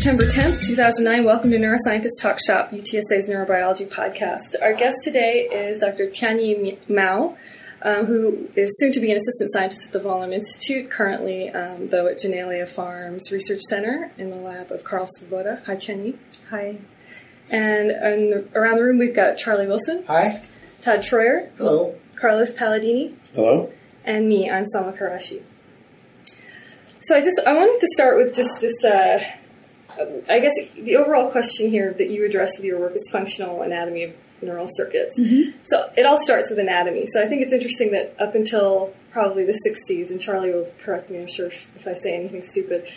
September 10th, 2009. Welcome to Neuroscientist Talk Shop, UTSA's neurobiology podcast. Our guest today is Dr. Tianyi Mao, um, who is soon to be an assistant scientist at the Vollum Institute, currently, um, though, at Janelia Farms Research Center in the lab of Karl Svoboda. Hi, Tianyi. Hi. And, and around the room, we've got Charlie Wilson. Hi. Todd Troyer. Hello. Carlos Paladini. Hello. And me, I'm Salma Karashi. So I just I wanted to start with just this. Uh, I guess the overall question here that you address with your work is functional anatomy of neural circuits. Mm-hmm. So it all starts with anatomy. So I think it's interesting that up until probably the 60s, and Charlie will correct me, I'm sure, if, if I say anything stupid,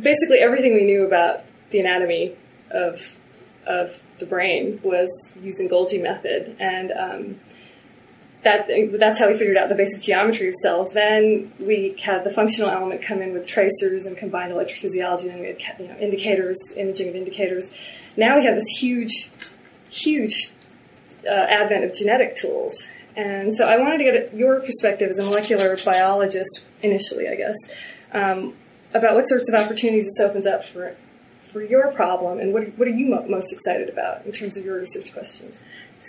basically everything we knew about the anatomy of of the brain was using Golgi method, and um, that that's how we figured out the basic geometry of cells. Then we had the functional element come in with tracers and combined electrophysiology. Then we had you know, indicators, imaging of indicators. Now we have this huge, huge uh, advent of genetic tools. And so I wanted to get your perspective as a molecular biologist, initially, I guess, um, about what sorts of opportunities this opens up for for your problem, and what what are you mo- most excited about in terms of your research questions?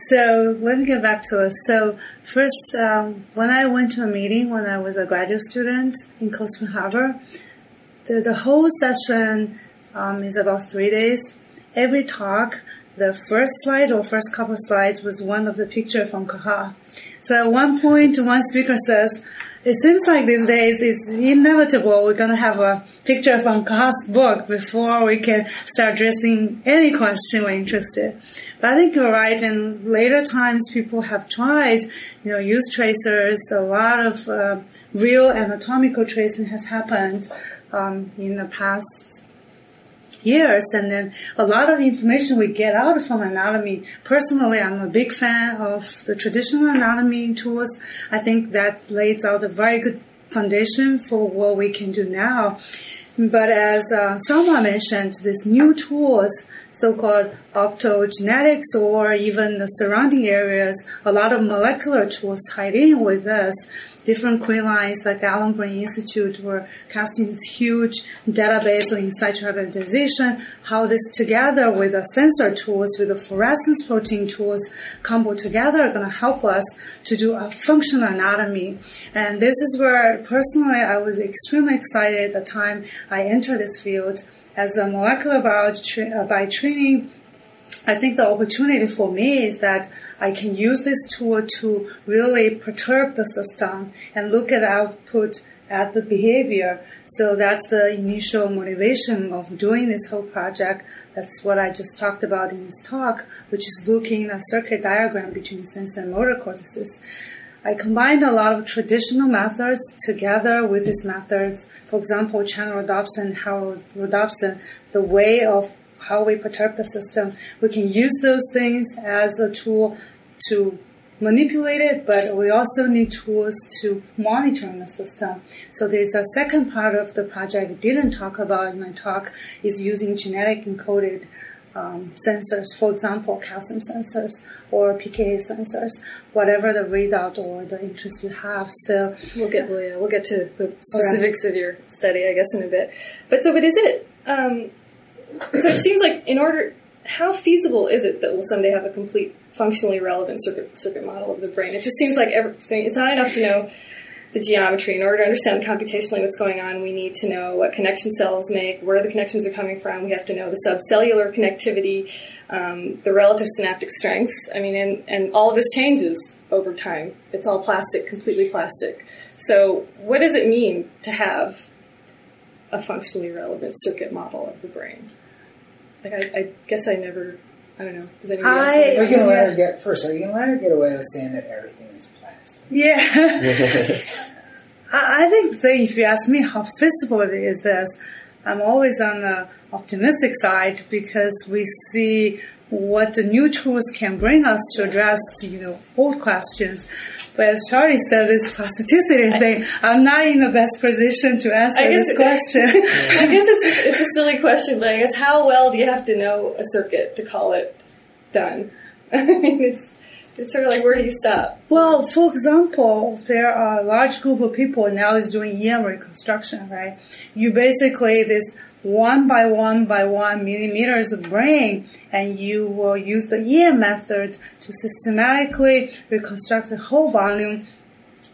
So let me get back to it. So first, um, when I went to a meeting when I was a graduate student in Cold Harbor, the, the whole session um, is about three days. Every talk, the first slide or first couple slides was one of the picture from Cajal. So at one point, one speaker says, it seems like these days it's inevitable we're going to have a picture from Cajal's book before we can start addressing any question we're interested. But I think you're right. In later times, people have tried, you know, use tracers. A lot of uh, real anatomical tracing has happened um, in the past years and then a lot of information we get out from anatomy. Personally i'm a big fan of the traditional anatomy tools. I think that lays out a very good foundation for what we can do now. But as uh, Salma mentioned, these new tools, so-called optogenetics or even the surrounding areas, a lot of molecular tools tied in with this different Cre lines like Allen Brain Institute were casting this huge database of in situ hybridization, how this together with the sensor tools, with the fluorescence protein tools combo together are going to help us to do a functional anatomy. And this is where personally I was extremely excited at the time I entered this field as a molecular biology tra- uh, by training I think the opportunity for me is that I can use this tool to really perturb the system and look at output at the behavior. So that's the initial motivation of doing this whole project. That's what I just talked about in this talk, which is looking at a circuit diagram between sensor and motor cortices. I combined a lot of traditional methods together with these methods. For example, channel rhodopsin, Harold rhodopsin, the way of how we perturb the system. We can use those things as a tool to manipulate it, but we also need tools to monitor the system. So there's a second part of the project I didn't talk about in my talk is using genetic encoded um, sensors, for example, calcium sensors or PKA sensors, whatever the readout or the interest you have. So we'll get well, yeah, we'll get to the specifics right. of your study, I guess, in a bit. But so, but is it? Um, so it seems like in order, how feasible is it that we'll someday have a complete functionally relevant circuit circuit model of the brain? It just seems like everything. It's not enough to know the geometry. In order to understand computationally what's going on, we need to know what connection cells make, where the connections are coming from. We have to know the subcellular connectivity, um, the relative synaptic strengths. I mean, and, and all of this changes over time. It's all plastic, completely plastic. So, what does it mean to have a functionally relevant circuit model of the brain? Like, I, I guess I never. I don't know. Does anybody else? I- Are you gonna let her get first? Are you gonna let her get away with saying that everything is plastic? Yeah. I I think that if you ask me how feasible is this, I'm always on the optimistic side because we see what the new tools can bring us to address, you know, old questions. But as Charlie said, this plasticity thing, I'm not in the best position to answer I guess this question. I guess it's, it's a silly question, but I guess how well do you have to know a circuit to call it done? I mean, it's it's sort of like where do you stop? Well, for example, there are a large group of people now is doing EM reconstruction, right? You basically, this one by one by one millimeters of brain, and you will use the EM method to systematically reconstruct the whole volume.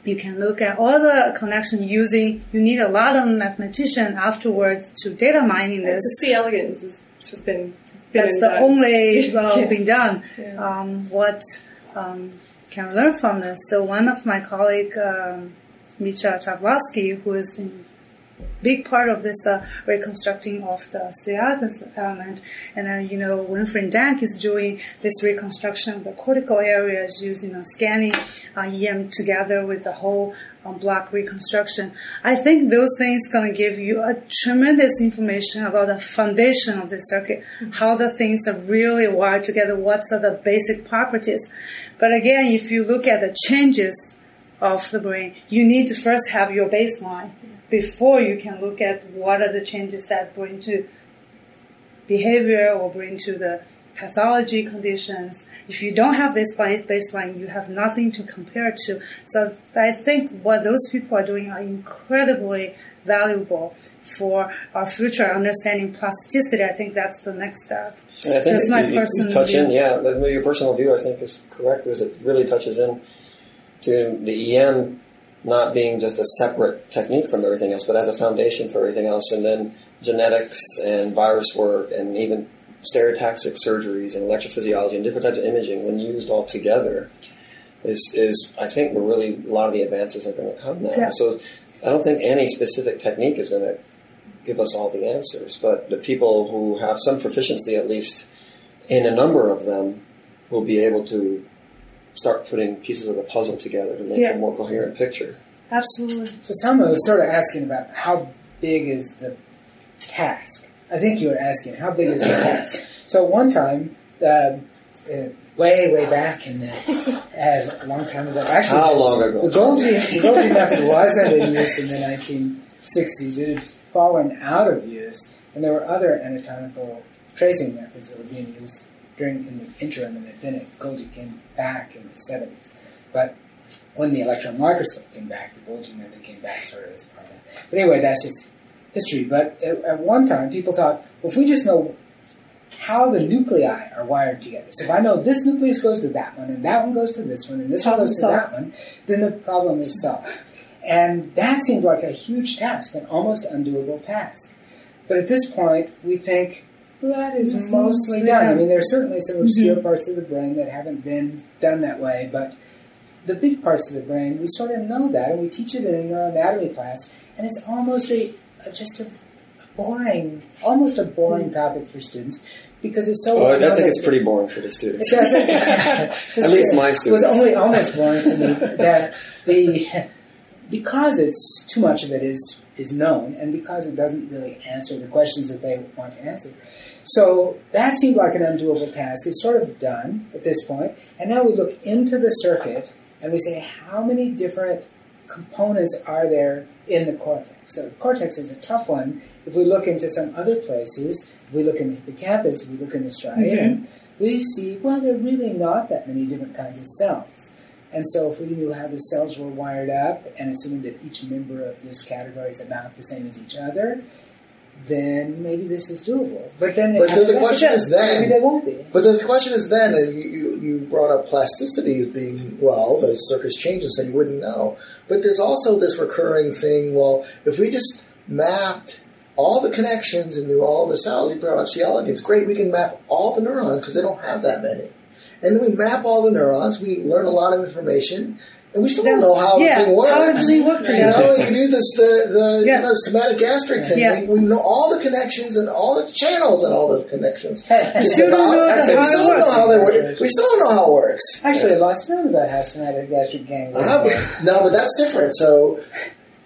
You can look at all the connection using, you need a lot of mathematician afterwards to data mining this. The C. elegans has just been, been That's the done. only uh, Yeah. been done. Yeah. Um, what um, can learn from this? So one of my colleague, um, Mitya Chklovskii, who is in big part of this uh, reconstructing of the C. elegans, and then you know Winfried Denk is doing this reconstruction of the cortical areas using a scanning uh, EM together with the whole um, block reconstruction. I think those things going to give you a tremendous information about the foundation of the circuit, how the things are really wired together, what are the basic properties. But again, if you look at the changes of the brain, you need to first have your baseline before you can look at what are the changes that bring to behavior or bring to the pathology conditions. If you don't have this base- baseline, you have nothing to compare to. So I think what those people are doing are incredibly valuable for our future understanding plasticity. I think that's the next step. And I think Just my you, you- you personal touch view. in, yeah, your personal view I think is correct because it really touches in to the EM not being just a separate technique from everything else, but as a foundation for everything else, and then genetics and virus work and even stereotaxic surgeries and electrophysiology and different types of imaging when used all together is, is I think where really a lot of the advances are going to come now. Yeah. So I don't think any specific technique is going to give us all the answers, but the people who have some proficiency at least in a number of them will be able to start putting pieces of the puzzle together to make Yeah. a more coherent picture. Absolutely. So Selma was sort of asking about how big is the task. I think you were asking how big is the task. So one time, uh, uh, way way back in the uh, a long time ago, actually, How long ago? The Golgi, the Golgi method wasn't in use in the 1960s. It had fallen out of use, and there were other anatomical tracing methods that were being used during in the interim, and then it, Golgi came back in the 70s. But when the electron microscope came back, the Golgi method came back sort of as part of that. But anyway, that's just history. But at, at one time, people thought, well, if we just know how the nuclei are wired together. So if I know this nucleus goes to that one, and that one goes to this one, and this one Problem goes to that one, then the problem is solved. And that seemed like a huge task, an almost undoable task. But at this point, we think, well, that is It's mostly mostly done. I done. mean, there's certainly some mm-hmm. obscure parts of the brain that haven't been done that way, but the big parts of the brain, we sort of know that, and we teach it in a neuroanatomy class, and it's almost a, a just a boring, almost a boring mm. topic for students because it's so. Oh, I think it's pretty boring for the students. At least my It was only almost boring to me that the because it's too much of it is is known, and because it doesn't really answer the questions that they want to answer. So that seemed like an undoable task. It's sort of done at this point, and now we look into the circuit and we say how many different components are there in the cortex. So the cortex is a tough one. If we look into some other places, if we look in the hippocampus, if we look in the striatum, we see, well, there are really not that many different kinds of cells. And so if we knew how the cells were wired up, and assuming that each member of this category is about the same as each other, then maybe this is doable. But then, But then the question is then- maybe they won't be. But the question is then, and you, you, brought up plasticity as being, well, the circus changes, so you wouldn't know. But there's also this recurring thing, well, if we just mapped all the connections and knew all the cells, you brought up C. elegans, great, we can map all the neurons because they don't have that many. And then we map all the neurons, we learn a lot of information, and we still don't know how yeah, everything works. how everything works You together. know, you do this the the Yeah. you know, the stomatogastric thing. Yeah. We, we know all the connections and all the channels and all the connections. You Just still don't know about- the- we how still it don't know works. how they work. We still don't know how it works. Actually, I lost known about how stomatogastric gang works. Uh, but, no, but that's different. So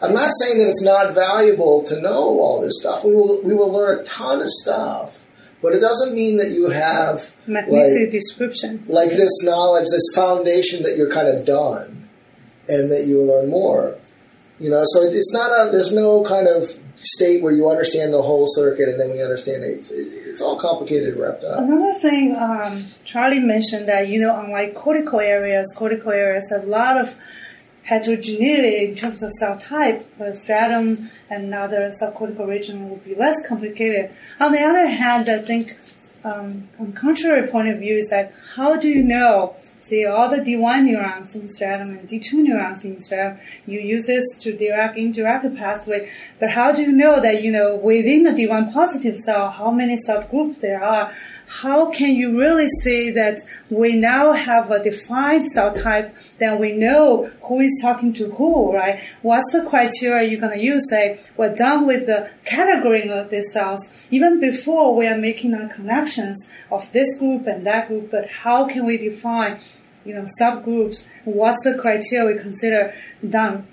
I'm not saying that it's not valuable to know all this stuff. We will we will learn a ton of stuff, but it doesn't mean that you have Magnetic like, description. like this knowledge, this foundation that you're kind of done, and that you learn more. You know, so it's not a. There's no kind of state where you understand the whole circuit and then we understand it. It's, it's all complicated, and wrapped up. Another thing, um, Charlie mentioned that you know, unlike cortical areas, cortical areas have a lot of heterogeneity in terms of cell type, the stratum and other subcortical region will be less complicated. On the other hand, I think um, on contrary point of view is that how do you know see all the D1 neurons in stratum and D2 neurons in stratum. You use this to direct indirect the pathway. But how do you know that, you know, within the D1 positive cell, how many subgroups there are? How can you really say that we now have a defined cell type, that we know who is talking to who, right? What's the criteria you're going to use? Say, we're done with the categorizing of these cells, even before we are making the connections of this group and that group, but how can we define you know, subgroups, what's the criteria we consider done?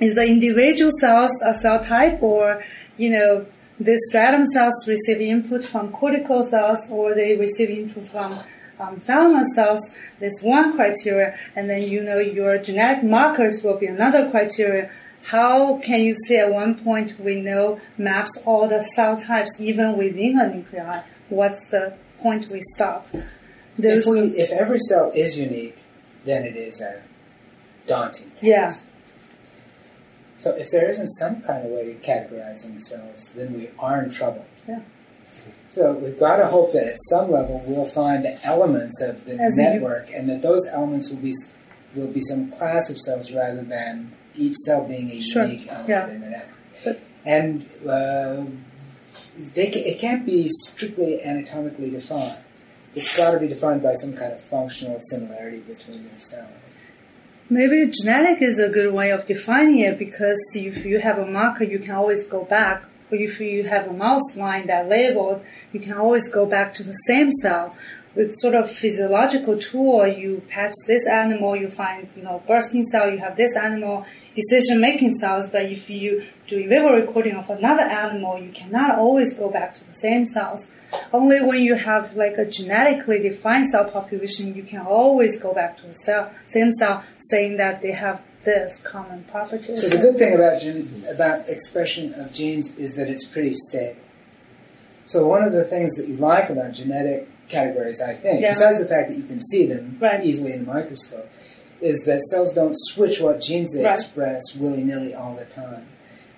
Is the individual cells a cell type or, you know, the stratum cells receive input from cortical cells or they receive input from um, thalamus cells, there's one criteria, and then you know your genetic markers will be another criteria. How can you say at one point we know maps all the cell types even within a nuclei? What's the point we stop? if we, if every cell is unique, then it is a daunting task. Yeah. So if there isn't some kind of way to categorizing cells, then we are in trouble. Yeah. So we've got to hope that at some level we'll find the elements of the As network, and that those elements will be will be some class of cells rather than each cell being a Sure. unique element Yeah. in the network. But- and uh, they it can't be strictly anatomically defined. It's got to be defined by some kind of functional similarity between the cells. Maybe genetic is a good way of defining it because if you have a marker, you can always go back. Or if you have a mouse line that labeled, you can always go back to the same cell. With sort of physiological tool, you patch this animal, you find, you know, bursting cell, you have this animal, decision making cells, but if you do in vivo recording of another animal, you cannot always go back to the same cells. Only when you have like a genetically defined cell population, you can always go back to the cell, same cell, saying that they have this common property. So the good thing about gen- about expression of genes is that it's pretty stable. So one of the things that you like about genetic categories, I think, Yeah. besides the fact that you can see them Right. easily in the microscope, is that cells don't switch what genes they Right. express willy nilly all the time.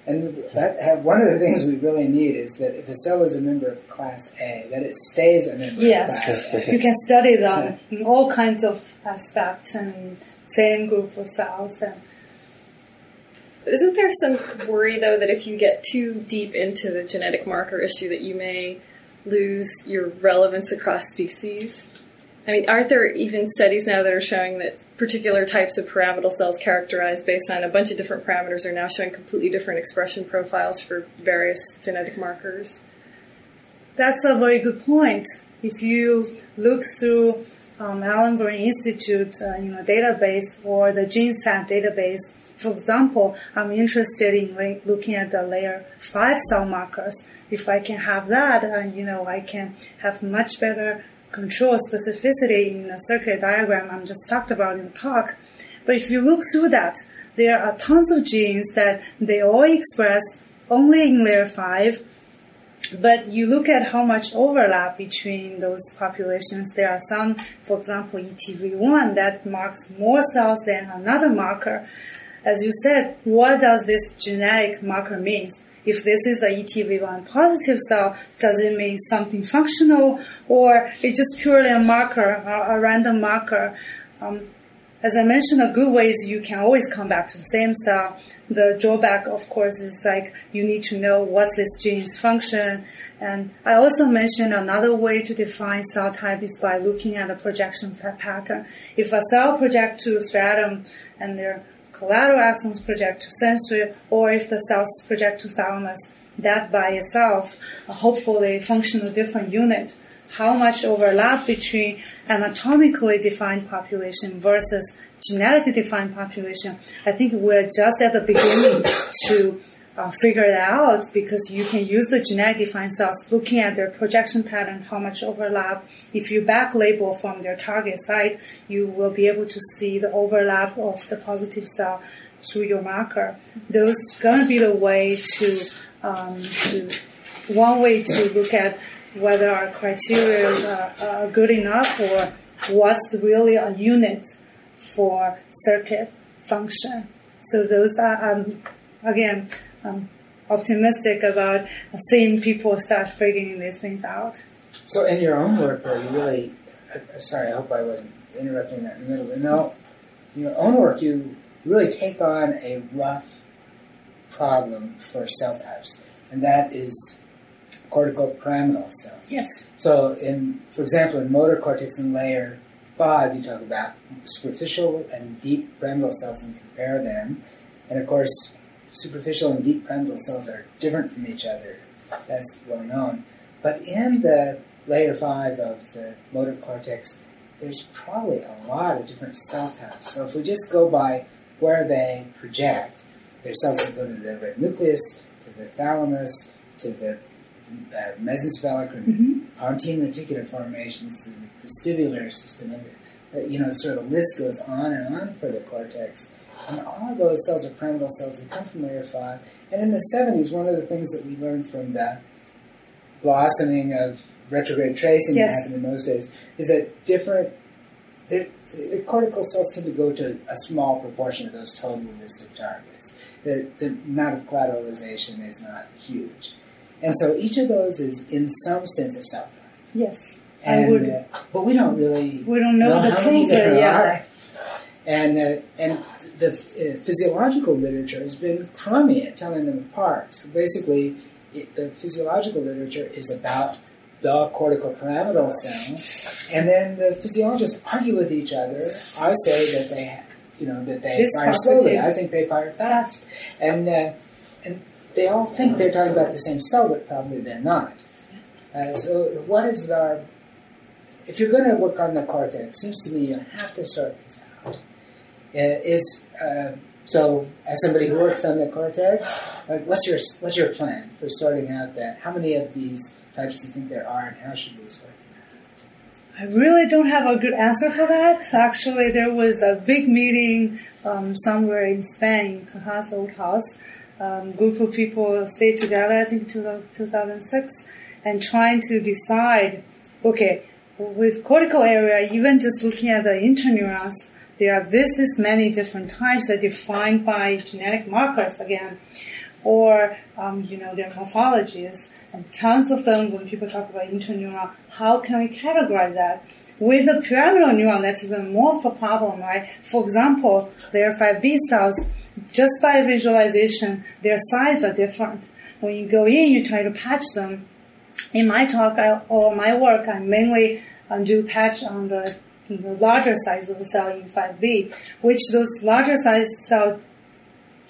And that have, one of the things we really need is that if a cell is a member of class A, that it stays a member Yes. of class A. you can study them in all kinds of aspects and same group of cells. And But isn't there some worry though that if you get too deep into the genetic marker issue that you may lose your relevance across species? I mean, aren't there even studies now that are showing that particular types of pyramidal cells characterized based on a bunch of different parameters are now showing completely different expression profiles for various genetic markers? That's a very good point. If you look through um, Allen Brain Institute, uh, you know, database or the GENSAT database, for example, I'm interested in looking at the layer five cell markers. If I can have that, uh, you know, I can have much better control specificity in the circuit diagram I'm just talked about in the talk. But if you look through that, there are tons of genes that they all express only in layer five but you look at how much overlap between those populations. There are some, for example, E ETV1 that marks more cells than another marker. As you said, what does this genetic marker mean? If this is the ETV1 positive cell, does it mean something functional or it's just purely a marker, a, a random marker? Um, as I mentioned, a good way is you can always come back to the same cell. The drawback, of course, is like you need to know what's this gene's function. And I also mentioned another way to define cell type is by looking at a projection pattern. If a cell projects to stratum and their collateral axons project to sensory, or if the cells project to thalamus, that by itself hopefully function a different unit how much overlap between anatomically defined population versus genetically defined population. I think we're just at the beginning to uh, figure that out because you can use the genetic defined cells looking at their projection pattern, how much overlap. If you back label from their target site, you will be able to see the overlap of the positive cell to your marker. Those gonna be the way to, um, to one way to look at whether our criteria are, are good enough or what's really a unit for circuit function. So those are, um, again, um, optimistic about seeing people start figuring these things out. So in your own work, though, you really, I, am sorry, I hope I wasn't interrupting that in the middle, but no, in your own work, you really take on a rough problem for cell types, and that is cortical pyramidal cells. Yes. So, in for example, in motor cortex in layer five, you talk about superficial and deep pyramidal cells and compare them, and of course, superficial and deep pyramidal cells are different from each other. That's well known. But in the layer five of the motor cortex, there's probably a lot of different cell types. So if we just go by where they project, there's cells that go to the red nucleus, to the thalamus, to the uh, mesencephalic or mm-hmm. pontine reticular formations, to the vestibular system, and uh, you know, the sort of list goes on and on for the cortex. And all of those cells are pyramidal cells. They come from layer five. And in the 70s, one of the things that we learned from the blossoming of retrograde tracing yes. that happened in those days is that different the cortical cells tend to go to a small proportion of those total list of targets. The, the amount of collateralization is not huge. And so each of those is, in some sense, a cell type. Yes. And, uh, but we don't really we don't know, know how many there yeah. are. And, uh, and the uh, physiological literature has been crummy at telling them apart. So basically, it, the physiological literature is about the cortical pyramidal cell, and then the physiologists argue with each other. I say that they, you know, that they this fire slowly. I think they fire fast, and uh, and they all think they're talking about the same cell, but probably they're not. Uh, so, what is the? If you're going to work on the cortex, seems to me you have to sort this out. Uh, is uh, so as somebody who works on the cortex, what's your what's your plan for sorting out that? How many of these types do you think there are, and how should we sort I really don't have a good answer for that. Actually, there was a big meeting um, somewhere in Spain, Cajal's old house. Um, group of people stayed together, I think, 2006, and trying to decide, okay, with cortical area, even just looking at the interneurons, there are this, this many different types that are defined by genetic markers again, or, um, you know, their morphologies and tons of them when people talk about interneuron, how can we categorize that? With the pyramidal neuron, that's even more of a problem, right? For example, layer 5B cells, just by visualization, their size are different. When you go in, you try to patch them. In my talk I, or my work, I mainly um, do patch on the larger size of the cell in 5B, which those larger size cells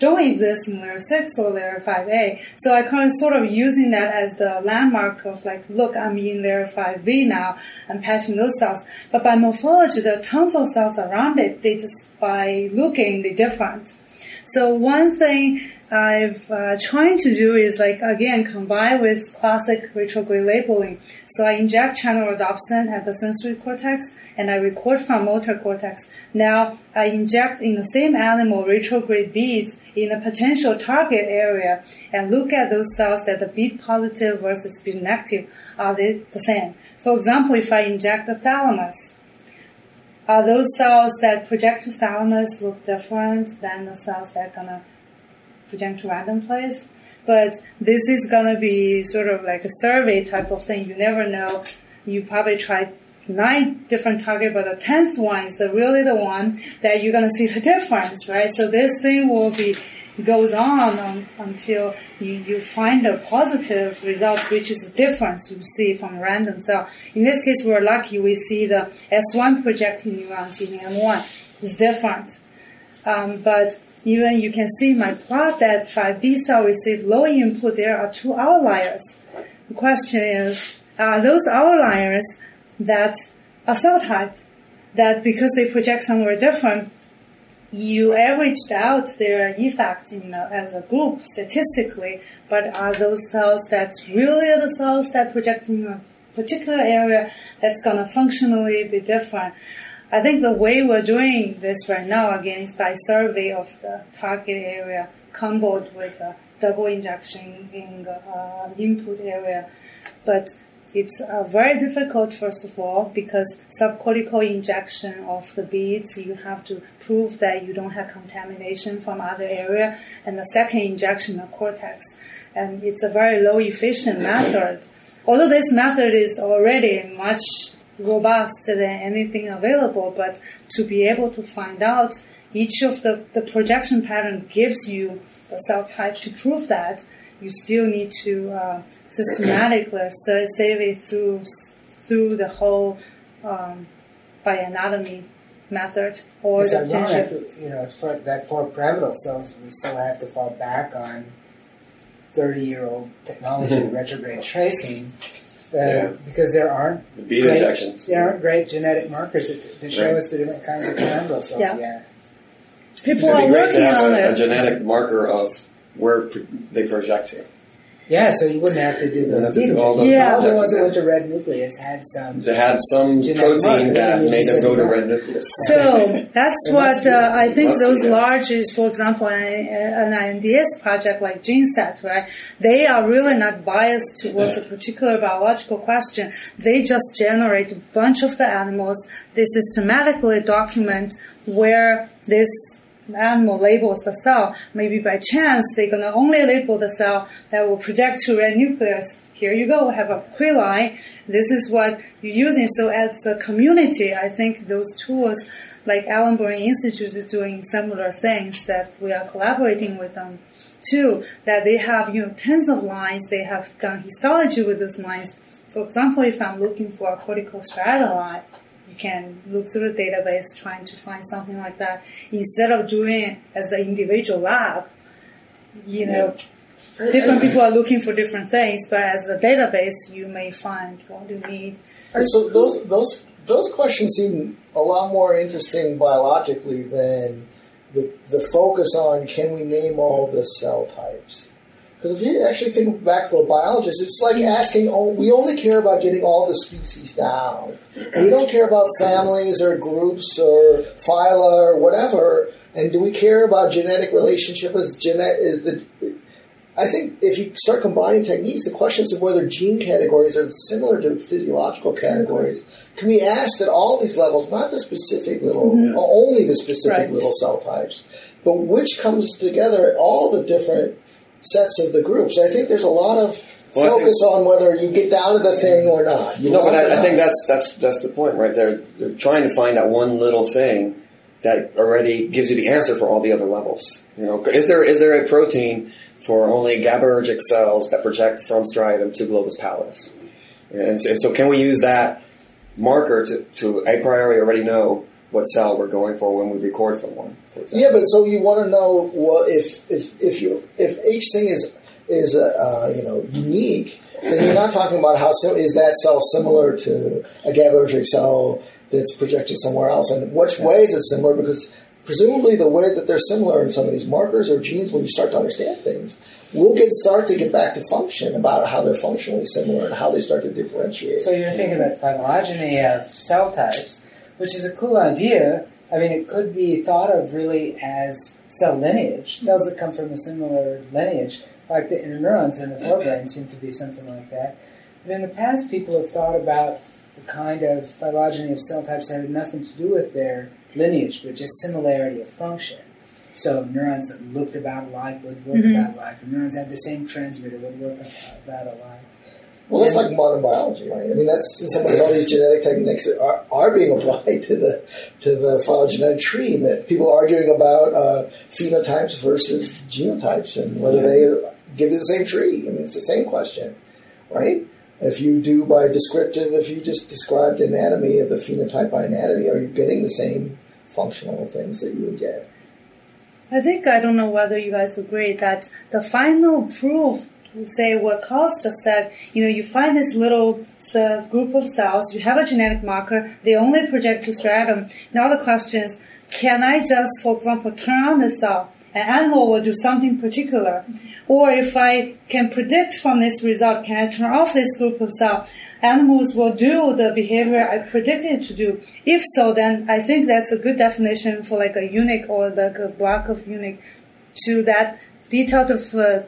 don't exist in layer 6 or layer 5a. So I kind of sort of using that as the landmark of like, look, I'm in layer 5b now, I'm patching those cells. But by morphology, there are tons of cells around it. They just, by looking, they're different. So one thing I've uh, trying to do is like again combine with classic retrograde labeling. So I inject channel rhodopsin at the sensory cortex and I record from motor cortex. Now I inject in the same animal retrograde beads in a potential target area and look at those cells that the bead positive versus bead negative are they the same. For example, if I inject the thalamus, are those cells that project to thalamus look different than the cells that are gonna project to random place? But this is gonna be sort of like a survey type of thing. You never know. You probably try nine different target, but the tenth one is the really the one that you're gonna see the difference, right? So this thing will be goes on um, until you, you find a positive result, which is the difference you see from random cell. In this case, we're lucky we see the S1 projecting neurons in M1 is different. Um, but even you can see my plot that 5B cell received low input, there are two outliers. The question is, are those outliers that are cell type that because they project somewhere different, you averaged out their effect in, as a group statistically, but are those cells that's really are the cells that project in a particular area that's going to functionally be different? I think the way we're doing this right now, again, is by survey of the target area combined with a double injection in the uh, input area. But it's uh, very difficult, first of all, because subcortical injection of the beads, you have to prove that you don't have contamination from other area, and the second injection of cortex. And it's a very low efficient method. Although this method is already much robust than anything available, but to be able to find out each of the, the projection pattern gives you the cell type to prove that you still need to uh, systematically save it through through the whole um, bioanatomy method or It's the ironic, potential. that, you know, for, that for pyramidal cells, we still have to fall back on 30 year old technology, retrograde tracing, uh, Yeah. because there aren't The bead great, injections. There aren't great genetic markers that, that show Right. us the different kinds of pyramidal cells Yeah. yet. People It'd are working have on a, a genetic marker of where they project to. Yeah, so you wouldn't have to do those to do all Yeah. The ones that went to red nucleus had some. They had some protein that made them go to red nucleus. So that's what uh, I think those yeah. large for example, an, an INDS project like GENSAT, right? They are really not biased towards a particular biological question. They just generate a bunch of the animals. They systematically document where this animal labels the cell. Maybe by chance they're gonna only label the cell that will project to red nucleus. Here you go, have a Cre line. This is what you're using. So as a community, I think those tools like Allen Brain Institute is doing similar things that we are collaborating with them too. That they have, you know, tens of lines. They have done histology with those lines. For example, if I'm looking for a cortical you can look through the database trying to find something like that instead of doing it as the individual lab. You know, different people are looking for different things, but as a database, you may find what you need. So those those those questions seem a lot more interesting biologically than the the focus on can we name all the cell types. Because if you actually think back for a biologist, it's like asking, oh, we only care about getting all the species down. We don't care about families or groups or phyla or whatever. And do we care about genetic relationship as genet? Is the, I think if you start combining techniques, the questions of whether gene categories are similar to physiological categories can be asked at all these levels, not the specific little, only the specific Right. little cell types, but which comes together all the different sets of the groups. I think there's a lot of Well, I think- focus on whether you get down to the thing or not. You No, but I, I think that's that's that's the point, right? They're, they're trying to find that one little thing that already gives you the answer for all the other levels. You know, is there is there a protein for only GABAergic cells that project from striatum to globus pallidus? And so, so can we use that marker to, to a priori already know what cell we're going for when we record from one? For? Yeah, but so you want to know what if if if you if each thing is is uh, uh, you know unique, then you're not talking about how sim- is that cell similar to a GABAergic cell that's projected somewhere else, and which way is it similar? Because presumably the way that they're similar in some of these markers or genes, when you start to understand things, we'll get start to get back to function about how they're functionally similar and how they start to differentiate. So you're thinking about phylogeny of cell types, which is a cool idea. I mean, it could be thought of really as cell lineage. Cells that come from a similar lineage, like the interneurons in the forebrain, seem to be something like that. But in the past, people have thought about the kind of phylogeny of cell types that had nothing to do with their lineage, but just similarity of function. So neurons that looked about alike would work Mhm. about alike, neurons that had the same transmitter would work about alike. Well, that's like modern biology, right? I mean, that's in some ways all these genetic techniques are, are being applied to the to the phylogenetic tree. and That people are arguing about uh, phenotypes versus genotypes and whether they give you the same tree. I mean, it's the same question, right? If you do by descriptive, if you just describe the anatomy of the phenotype by anatomy, are you getting the same functional things that you would get? I think I don't know whether you guys agree that the final proof to say what Carlos just said, you know, you find this little uh, group of cells, you have a genetic marker, they only project to stratum. Now the question is, can I just, for example, turn on the cell? An animal will do something particular. Or if I can predict from this result, can I turn off this group of cells? Animals will do the behavior I predicted to do. If so, then I think that's a good definition for like a unique or like a block of unique to that detailed of uh,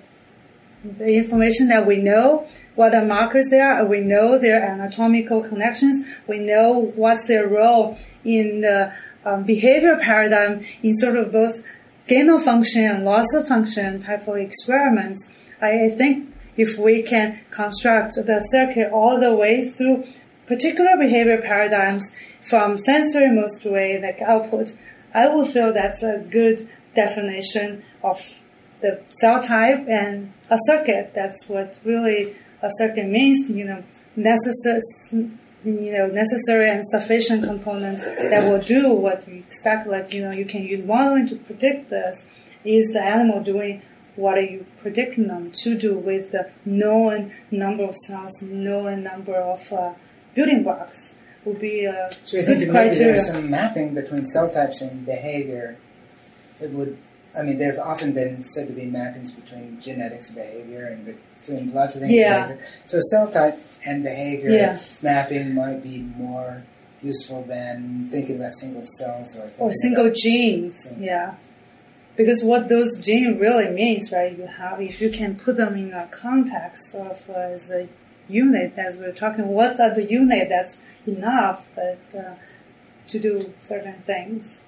the information that we know what the markers they are, we know their anatomical connections, we know what's their role in the um, behavior paradigm in sort of both gain of function and loss of function type of experiments. I, I think if we can construct the circuit all the way through particular behavior paradigms from sensory most way, like output, I will feel that's a good definition of the cell type and a circuit. That's what really a circuit means, you know, necessary, you know, necessary and sufficient components that will do what you expect. Like, you know, you can use modeling to predict this. Is the animal doing what are you predicting them to do with the known number of cells, known number of uh, building blocks? Would be a So you think good that maybe criteria. there's some mapping between cell types and behavior It would, I mean, there have often been said to be mappings between genetics and behavior and between lots of things. Yeah. connected. So cell type and behavior Yeah. mapping might be more useful than thinking about single cells or or single about- genes. Yeah. Because what those genes really means, right? You have, if you can put them in a context of uh, as a unit, as we're talking, what are the unit that's enough, but uh, to do certain things.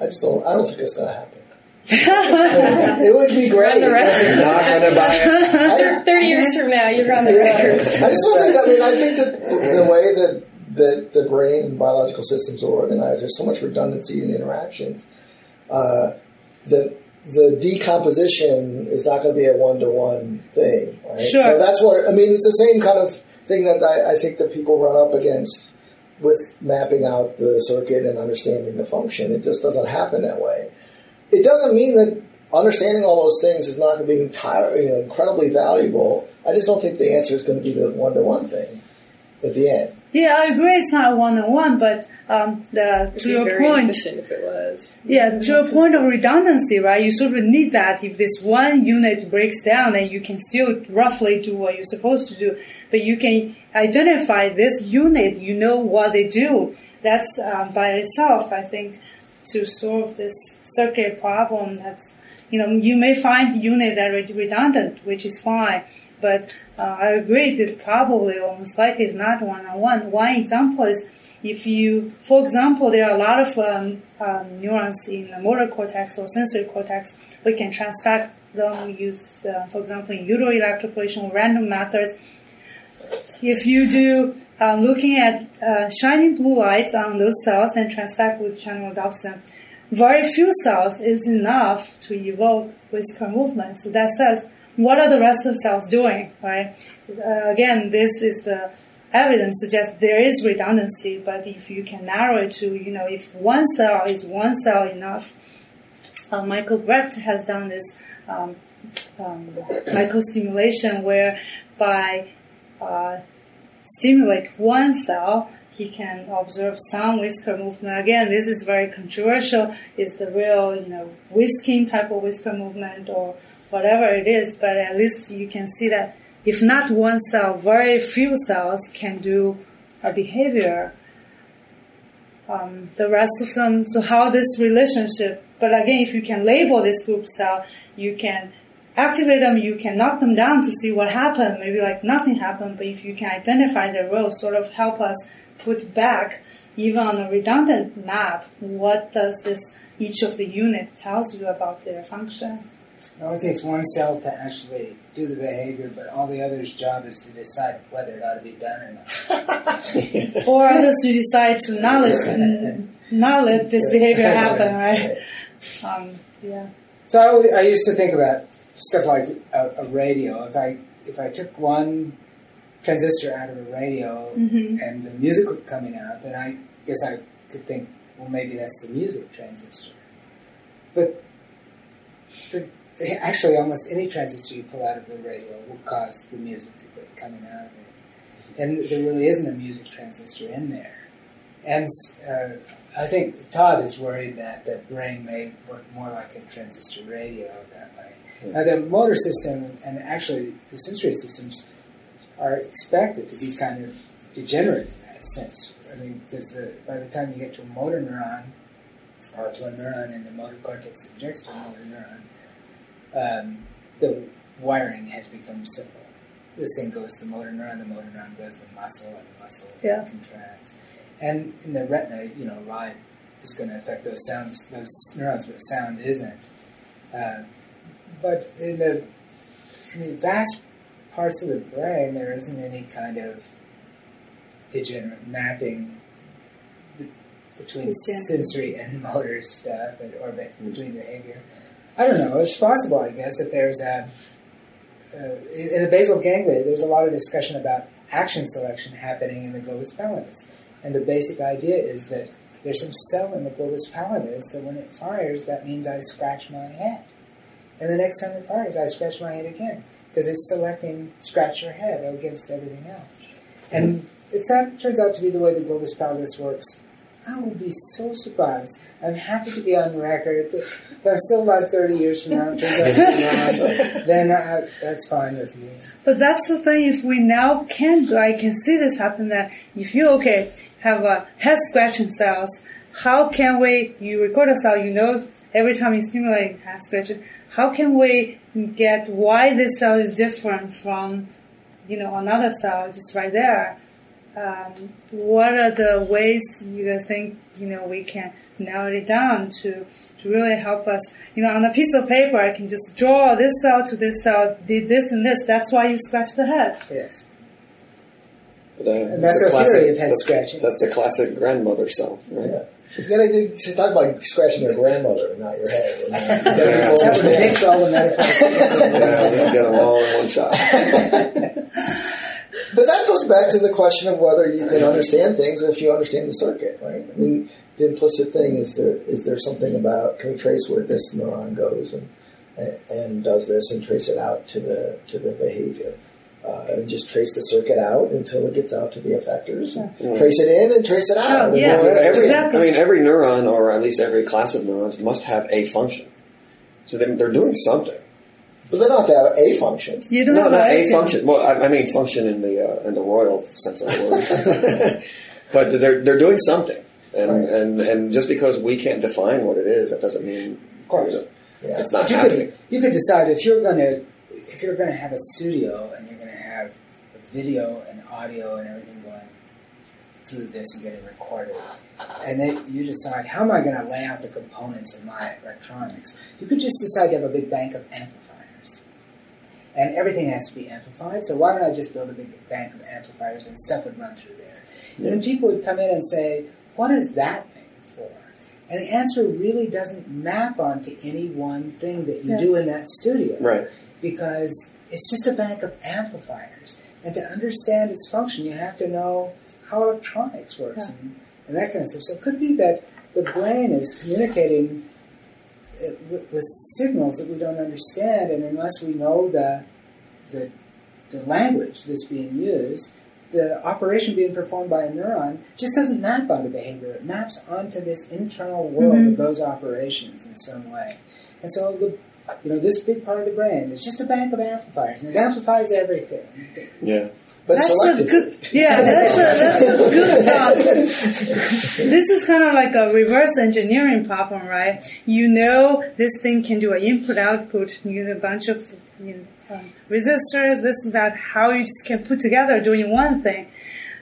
I just don't. I don't think it's going to happen. It would be great. On the record. Not gonna buy it. I, 30 years from now, you're on the Yeah. record. I just don't think. I mean, I think that in the way that that the brain and biological systems are organized, there's so much redundancy in interactions uh, that the decomposition is not going to be a one to one thing. Right? Sure. So that's what I mean. It's the same kind of thing that I, I think that people run up against with mapping out the circuit and understanding the function. It just doesn't happen that way. It doesn't mean that understanding all those things is not going to be entire, you know, incredibly valuable. I just don't think the answer is going to be the one to one thing at the end. Yeah, I agree. It's not one on one, but um, the, to your point, efficient if it was. Yeah, to a point of redundancy, right? You sort of need that. If this one unit breaks down, and you can still roughly do what you're supposed to do. But you can identify this unit, you know what they do. That's um, by itself, I think, to solve this circuit problem. That's you know, you may find the unit that are redundant, which is fine. But uh, I agree that probably or most likely is not one on one. One example is if you, for example, there are a lot of um, um, neurons in the motor cortex or sensory cortex. We can transfect them. Use, uh, for example, in utero electroporation or random methods. If you do uh, looking at uh, shining blue lights on those cells and transfect with channel channelrhodopsin, very few cells is enough to evoke whisker movement. So that says, what are the rest of the cells doing, right? Uh, again, this is the evidence suggests there is redundancy, but if you can narrow it to, you know, if one cell is one cell enough, uh, Michael Brecht has done this um, um, microstimulation where by uh, stimulate one cell, he can observe some whisker movement. Again, this is very controversial. Is the real, you know, whisking type of whisker movement or whatever it is, but at least you can see that if not one cell, very few cells can do a behavior. Um, the rest of them, so how this relationship, but again, if you can label this group cell, you can activate them, you can knock them down to see what happened. Maybe like nothing happened, but if you can identify their role, sort of help us put back, even on a redundant map, what does this each of the unit tells you about their function. It only takes one cell to actually do the behavior, but all the others' job is to decide whether it ought to be done or not. or others who decide to not let, not let this behavior happen, right? Um, yeah. So I, I used to think about stuff like a, a radio. If I if I took one transistor out of a radio Mhm. and the music was coming out, then I guess I could think, well, maybe that's the music transistor. But the, actually, almost any transistor you pull out of the radio will cause the music to quit coming out of it. And there really isn't a music transistor in there. And uh, I think Todd is worried that the brain may work more like a transistor radio that way. Now, the motor system and actually the sensory systems are expected to be kind of degenerate in that sense. I mean, because the, by the time you get to a motor neuron, or to a neuron in the motor cortex that projects to a motor neuron, um, the wiring has become simple. This thing goes to the motor neuron, the motor neuron goes to the muscle, and the muscle Yeah. contracts. And in the retina, you know, light is going to affect those sounds, those neurons, but sound isn't. Uh, but in the in the vast parts of the brain, there isn't any kind of degenerate mapping between sensory and motor stuff, and, or between behavior. I don't know. It's possible, I guess, that there's a uh, in in the basal ganglia. There's a lot of discussion about action selection happening in the globus pallidus, and the basic idea is that there's some cell in the globus pallidus that when it fires, that means I scratch my head, and the next time it fires, I scratch my head again because it's selecting scratch your head against everything else. And if that turns out to be the way the globus pallidus works, I will be so surprised. I'm happy to be on record. But I'm still about 30 years from now. Turns out wrong. Then I, that's fine with me. But that's the thing. If we now can do, I can see this happen. That if you okay have a head scratching cells, how can we? You record a cell, you know, every time you stimulate head scratching. How can we get why this cell is different from, you know, another cell just right there? Um, what are the ways you guys think you know we can narrow it down to to really help us? You know, on a piece of paper, I can just draw this cell to this cell, did this and this. That's why you scratch the head. Yes. But, uh, And that's the our theory of head that's- scratching. That's the classic grandmother cell, right? Yeah. You gotta to talk about scratching your grandmother, not your head. I mean, you gotta That would understand. mix all the metaphors. Yeah, we can get them all in one shot. But that goes back to the question of whether you can understand things if you understand the circuit, right? I mean, the implicit thing is there is there something about can we trace where this neuron goes and and does this and trace it out to the to the behavior. Uh, and just trace the circuit out until it gets out to the effectors. Yeah. Trace it in and trace it out. Oh, And yeah. every, Exactly. I mean, every neuron, or at least every class of neurons, must have a function. So they're, they're doing something. But they don't have to have a function. You don't No, have not a anything. function. Well, I, I mean function in the uh, in the royal sense of the word. but they're they're doing something, and, Right. and and just because we can't define what it is, that doesn't mean Of course. you know, Yeah. it's not But you happening. could, you could decide if you're going to if you're going to have a studio and you're going to have video and audio and everything going through this and getting recorded, and then you decide how am I going to lay out the components of my electronics. You could just decide to have a big bank of amplifiers, and everything has to be amplified. So why don't I just build a big bank of amplifiers and stuff would run through there? And then people would come in and say, "What is that thing for?" And the answer really doesn't map onto any one thing that you Yeah. do in that studio. Right. Because it's just a bank of amplifiers. And to understand its function, you have to know how electronics works Yeah. and, and that kind of stuff. So it could be that the brain is communicating uh, with, with signals that we don't understand, and unless we know the, the, the language that's being used, the operation being performed by a neuron just doesn't map onto behavior. It maps onto this internal world Mhm. of those operations in some way. And so the you know, this big part of the brain is just a bank of amplifiers, and it amplifies everything. Yeah. But That's a good, yeah, that's a, that's a good thought. this is kind of like a reverse engineering problem, right? You know this thing can do an input-output, you need a bunch of you know, um, resistors, this and that, how you just can put together doing one thing.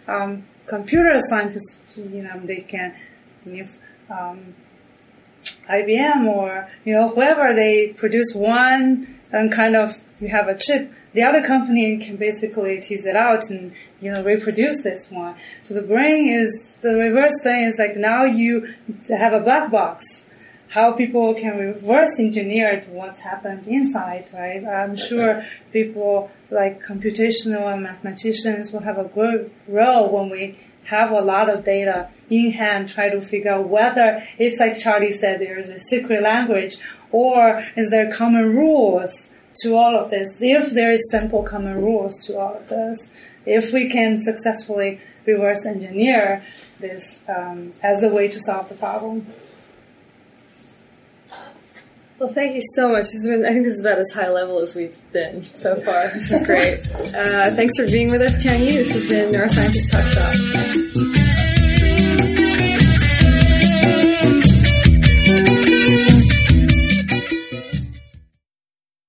Um, computer scientists, you know, they can, you know, um, IBM or you know whoever they produce one and kind of you have a chip. The other company can basically tease it out and you know reproduce this one. So the brain is the reverse thing is like now you have a black box. How people can reverse engineer what's happened inside, right? I'm sure people like computational and mathematicians will have a good role when we have a lot of data in hand, try to figure out whether it's like Charlie said, there's a secret language, or is there common rules to all of this? If there is simple common rules to all of this, if we can successfully reverse engineer this um, as a way to solve the problem. Well, thank you so much. Been, I think this is about as high level as we've been so far. This is great. Uh, thanks for being with us, Tian Yu. This has been Neuroscientist Talk Shop.